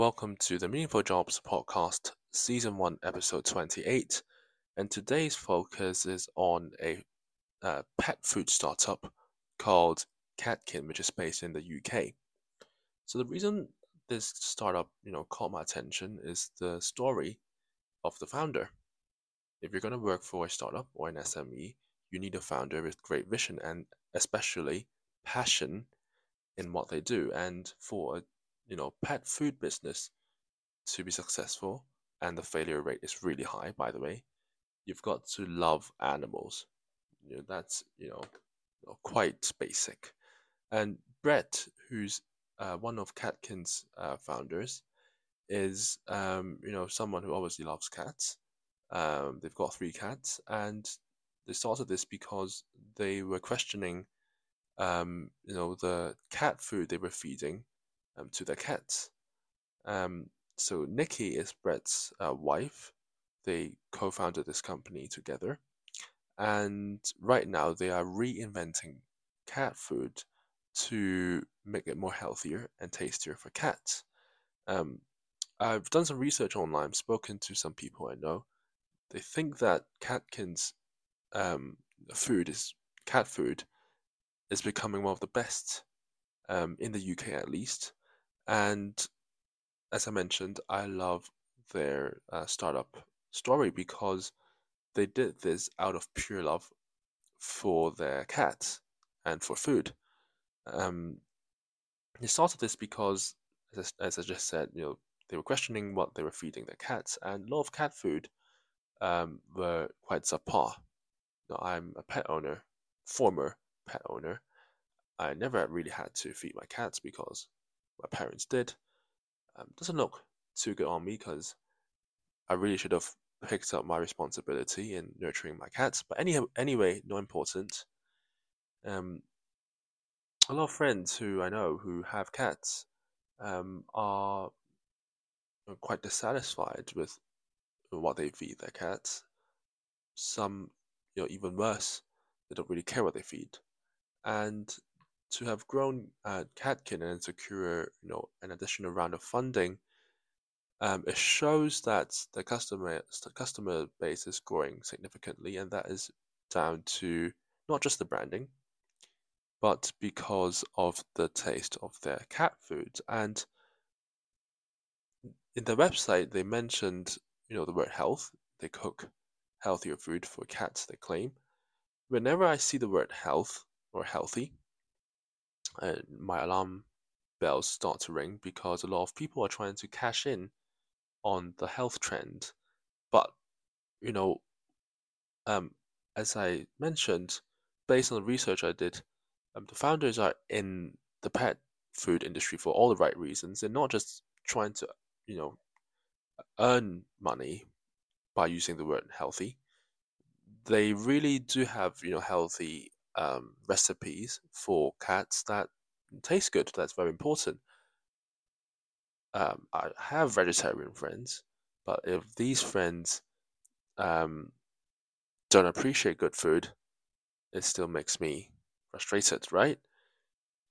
Welcome to the Meaningful Jobs podcast, season 1, episode 28. And today's focus is on a uh, pet food startup called Katkin, which is based in the UK. So the reason this startup, you know, caught my attention is the story of the founder. If you're going to work for a startup or an SME, you need a founder with great vision and especially passion in what they do. And for a you know pet food business to be successful, and the failure rate is really high, by the way, you've got to love animals. You know that's you know, quite basic. And Brett, who's uh, one of Katkin's uh, founders, is um, you know someone who obviously loves cats. Um, they've got three cats, and they started this because they were questioning, um, you know, the cat food they were feeding um, to their cats. Um, so Nikki is Brett's uh, wife. They co-founded this company together, and right now they are reinventing cat food to make it more healthier and tastier for cats. Um, I've done some research online, spoken to some people I know. They think that Katkin's um, food is cat food is becoming one of the best um, in the UK at least. And as I mentioned, I love their uh, startup story because they did this out of pure love for their cats and for food. Um, they started this because, as, as I just said, you know, they were questioning what they were feeding their cats, and a lot of cat food um, were quite subpar. Now, I'm a pet owner, former pet owner. I never really had to feed my cats because my parents did. Um, doesn't look too good on me because I really should have picked up my responsibility in nurturing my cats. But any, anyway, not important. Um, a lot of friends who I know who have cats um, are quite dissatisfied with what they feed their cats. Some, you know, even worse, they don't really care what they feed. And to have grown uh, Katkin and secure, you know, an additional round of funding, um, it shows that the customer the customer base is growing significantly, and that is down to not just the branding, but because of the taste of their cat food. And in the website, they mentioned, you know, the word health. They cook healthier food for cats. They claim. Whenever I see the word health or healthy, uh, my alarm bells start to ring because a lot of people are trying to cash in on the health trend. But you know, um, as I mentioned, based on the research I did, um, the founders are in the pet food industry for all the right reasons. They're not just trying to, you know, earn money by using the word healthy. They really do have, you know, healthy um, recipes for cats that taste good. That's very important. Um, I have vegetarian friends, but if these friends um, don't appreciate good food, it still makes me frustrated, right?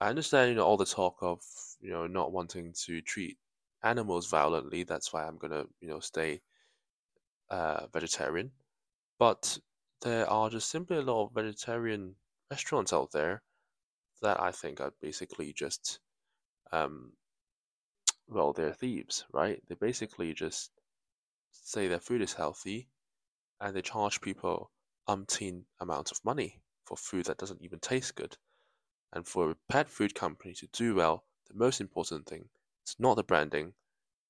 I understand, you know, all the talk of, you know, not wanting to treat animals violently. That's why I'm gonna, you know, stay uh, vegetarian. But there are just simply a lot of vegetarian restaurants out there that I think are basically just, um, well, they're thieves, right? They basically just say their food is healthy and they charge people umpteen amounts of money for food that doesn't even taste good. And for a pet food company to do well, the most important thing is not the branding,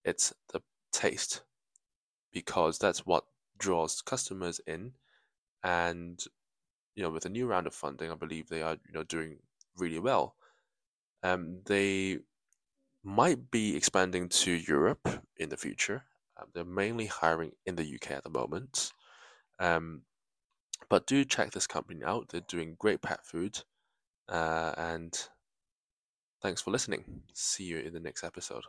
it's the taste. Because that's what draws customers in. And you know, with a new round of funding, I believe they are, you know, doing really well. Um, they might be expanding to Europe in the future. Um, they're mainly hiring in the UK at the moment. Um, but do check this company out. They're doing great pet food. Uh, and thanks for listening. See you in the next episode.